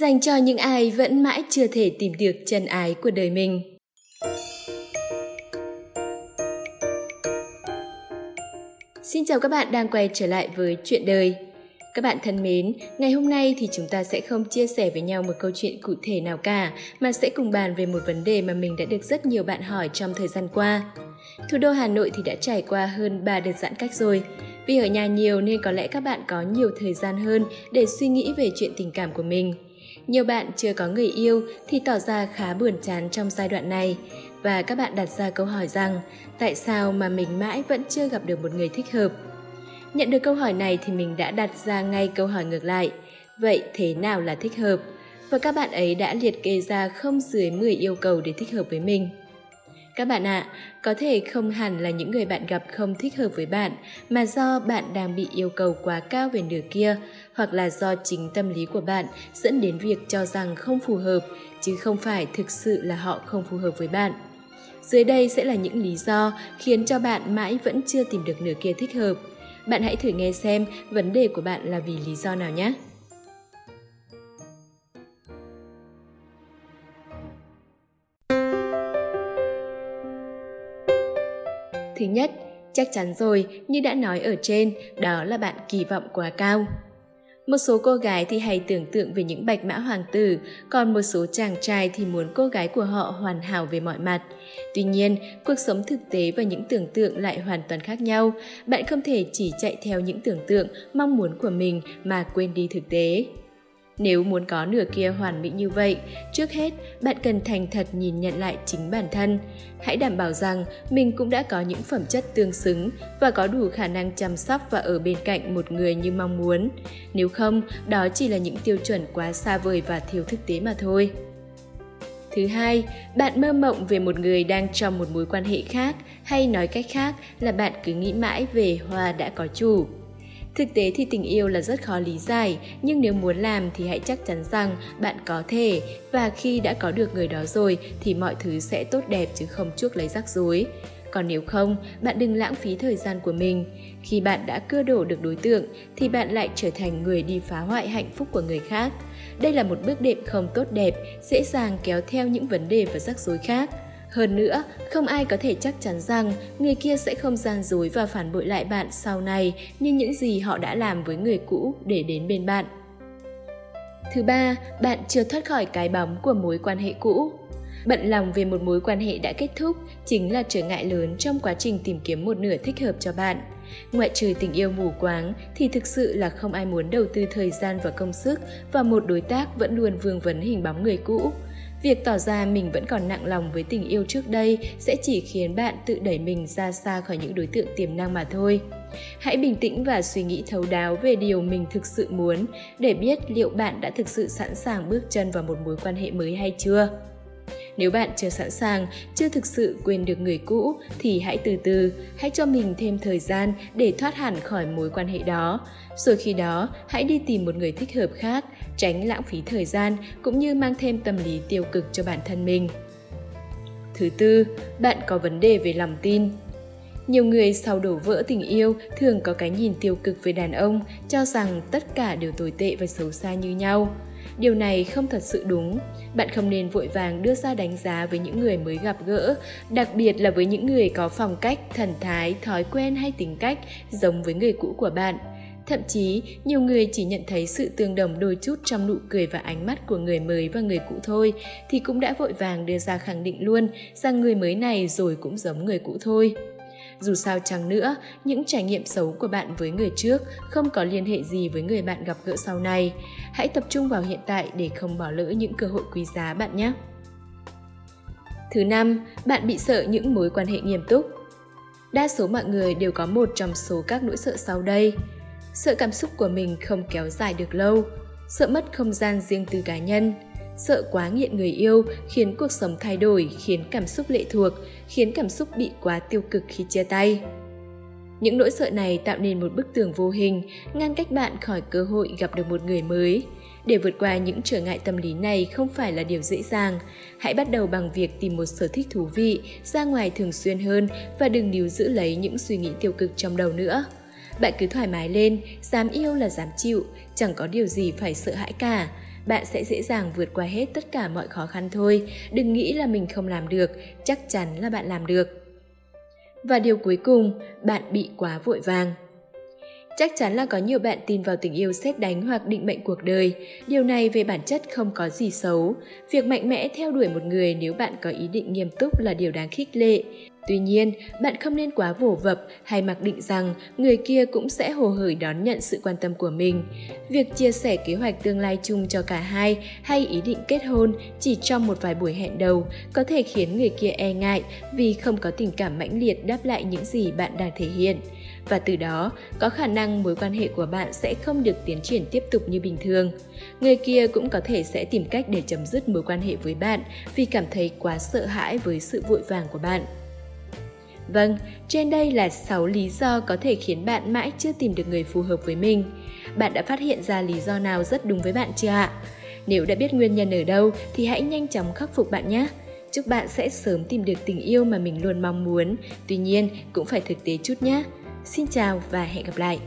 dành cho những ai vẫn mãi chưa thể tìm được chân ái của đời mình. Xin chào các bạn đang quay trở lại với chuyện đời. Các bạn thân mến, ngày hôm nay thì chúng ta sẽ không chia sẻ với nhau một câu chuyện cụ thể nào cả, mà sẽ cùng bàn về một vấn đề mà mình đã được rất nhiều bạn hỏi trong thời gian qua. Thủ đô Hà Nội thì đã trải qua hơn 3 đợt giãn cách rồi. Vì ở nhà nhiều nên có lẽ các bạn có nhiều thời gian hơn để suy nghĩ về chuyện tình cảm của mình. Nhiều bạn chưa có người yêu thì tỏ ra khá buồn chán trong giai đoạn này và các bạn đặt ra câu hỏi rằng, tại sao mà mình mãi vẫn chưa gặp được một người thích hợp. Nhận được câu hỏi này thì mình đã đặt ra ngay câu hỏi ngược lại. Vậy thế nào là thích hợp? Và các bạn ấy đã liệt kê ra không dưới 10 yêu cầu để thích hợp với mình. Các bạn ạ, à, có thể không hẳn là những người bạn gặp không thích hợp với bạn, mà do bạn đang bị yêu cầu quá cao về nửa kia, hoặc là do chính tâm lý của bạn dẫn đến việc cho rằng không phù hợp, chứ không phải thực sự là họ không phù hợp với bạn. Dưới đây sẽ là những lý do khiến cho bạn mãi vẫn chưa tìm được nửa kia thích hợp. Bạn hãy thử nghe xem vấn đề của bạn là vì lý do nào nhé. Thứ nhất, chắc chắn rồi, như đã nói ở trên, đó là bạn kỳ vọng quá cao. Một số cô gái thì hay tưởng tượng về những bạch mã hoàng tử, còn một số chàng trai thì muốn cô gái của họ hoàn hảo về mọi mặt. Tuy nhiên, cuộc sống thực tế và những tưởng tượng lại hoàn toàn khác nhau. Bạn không thể chỉ chạy theo những tưởng tượng, mong muốn của mình mà quên đi thực tế. Nếu muốn có nửa kia hoàn mỹ như vậy, trước hết bạn cần thành thật nhìn nhận lại chính bản thân. Hãy đảm bảo rằng mình cũng đã có những phẩm chất tương xứng và có đủ khả năng chăm sóc và ở bên cạnh một người như mong muốn. Nếu không, đó chỉ là những tiêu chuẩn quá xa vời và thiếu thực tế mà thôi. Thứ hai, bạn mơ mộng về một người đang trong một mối quan hệ khác hay nói cách khác là bạn cứ nghĩ mãi về hoa đã có chủ. Thực tế thì tình yêu là rất khó lý giải, nhưng nếu muốn làm thì hãy chắc chắn rằng bạn có thể và khi đã có được người đó rồi thì mọi thứ sẽ tốt đẹp chứ không chuốc lấy rắc rối. Còn nếu không, bạn đừng lãng phí thời gian của mình. Khi bạn đã cưa đổ được đối tượng thì bạn lại trở thành người đi phá hoại hạnh phúc của người khác. Đây là một bước đệm không tốt đẹp, dễ dàng kéo theo những vấn đề và rắc rối khác. Hơn nữa, không ai có thể chắc chắn rằng người kia sẽ không gian dối và phản bội lại bạn sau này như những gì họ đã làm với người cũ để đến bên bạn. Thứ ba, bạn chưa thoát khỏi cái bóng của mối quan hệ cũ. Bận lòng về một mối quan hệ đã kết thúc chính là trở ngại lớn trong quá trình tìm kiếm một nửa thích hợp cho bạn. Ngoại trừ tình yêu mù quáng thì thực sự là không ai muốn đầu tư thời gian và công sức vào một đối tác vẫn luôn vương vấn hình bóng người cũ. Việc tỏ ra mình vẫn còn nặng lòng với tình yêu trước đây sẽ chỉ khiến bạn tự đẩy mình ra xa khỏi những đối tượng tiềm năng mà thôi. Hãy bình tĩnh và suy nghĩ thấu đáo về điều mình thực sự muốn để biết liệu bạn đã thực sự sẵn sàng bước chân vào một mối quan hệ mới hay chưa. Nếu bạn chưa sẵn sàng, chưa thực sự quên được người cũ thì hãy từ từ, hãy cho mình thêm thời gian để thoát hẳn khỏi mối quan hệ đó. Rồi khi đó, hãy đi tìm một người thích hợp khác, tránh lãng phí thời gian cũng như mang thêm tâm lý tiêu cực cho bản thân mình. Thứ tư, bạn có vấn đề về lòng tin. Nhiều người sau đổ vỡ tình yêu thường có cái nhìn tiêu cực về đàn ông, cho rằng tất cả đều tồi tệ và xấu xa như nhau. Điều này không thật sự đúng. Bạn không nên vội vàng đưa ra đánh giá với những người mới gặp gỡ, đặc biệt là với những người có phong cách, thần thái, thói quen hay tính cách giống với người cũ của bạn. Thậm chí, nhiều người chỉ nhận thấy sự tương đồng đôi chút trong nụ cười và ánh mắt của người mới và người cũ thôi, thì cũng đã vội vàng đưa ra khẳng định luôn rằng người mới này rồi cũng giống người cũ thôi. Dù sao chăng nữa, những trải nghiệm xấu của bạn với người trước không có liên hệ gì với người bạn gặp gỡ sau này. Hãy tập trung vào hiện tại để không bỏ lỡ những cơ hội quý giá bạn nhé. Thứ năm, bạn bị sợ những mối quan hệ nghiêm túc. Đa số mọi người đều có một trong số các nỗi sợ sau đây. Sợ cảm xúc của mình không kéo dài được lâu, sợ mất không gian riêng tư cá nhân, Sợ quá nghiện người yêu khiến cuộc sống thay đổi, khiến cảm xúc lệ thuộc, khiến cảm xúc bị quá tiêu cực khi chia tay. Những nỗi sợ này tạo nên một bức tường vô hình, ngăn cách bạn khỏi cơ hội gặp được một người mới. Để vượt qua những trở ngại tâm lý này không phải là điều dễ dàng. Hãy bắt đầu bằng việc tìm một sở thích thú vị, ra ngoài thường xuyên hơn và đừng níu giữ lấy những suy nghĩ tiêu cực trong đầu nữa. Bạn cứ thoải mái lên, dám yêu là dám chịu, chẳng có điều gì phải sợ hãi cả bạn sẽ dễ dàng vượt qua hết tất cả mọi khó khăn thôi. Đừng nghĩ là mình không làm được, chắc chắn là bạn làm được. Và điều cuối cùng, bạn bị quá vội vàng. Chắc chắn là có nhiều bạn tin vào tình yêu xét đánh hoặc định mệnh cuộc đời. Điều này về bản chất không có gì xấu. Việc mạnh mẽ theo đuổi một người nếu bạn có ý định nghiêm túc là điều đáng khích lệ. Tuy nhiên, bạn không nên quá vồ vập hay mặc định rằng người kia cũng sẽ hồ hởi đón nhận sự quan tâm của mình. Việc chia sẻ kế hoạch tương lai chung cho cả hai hay ý định kết hôn chỉ trong một vài buổi hẹn đầu có thể khiến người kia e ngại vì không có tình cảm mãnh liệt đáp lại những gì bạn đang thể hiện. Và từ đó, có khả năng mối quan hệ của bạn sẽ không được tiến triển tiếp tục như bình thường. Người kia cũng có thể sẽ tìm cách để chấm dứt mối quan hệ với bạn vì cảm thấy quá sợ hãi với sự vội vàng của bạn. Vâng, trên đây là 6 lý do có thể khiến bạn mãi chưa tìm được người phù hợp với mình. Bạn đã phát hiện ra lý do nào rất đúng với bạn chưa ạ? Nếu đã biết nguyên nhân ở đâu thì hãy nhanh chóng khắc phục bạn nhé. Chúc bạn sẽ sớm tìm được tình yêu mà mình luôn mong muốn, tuy nhiên cũng phải thực tế chút nhé. Xin chào và hẹn gặp lại!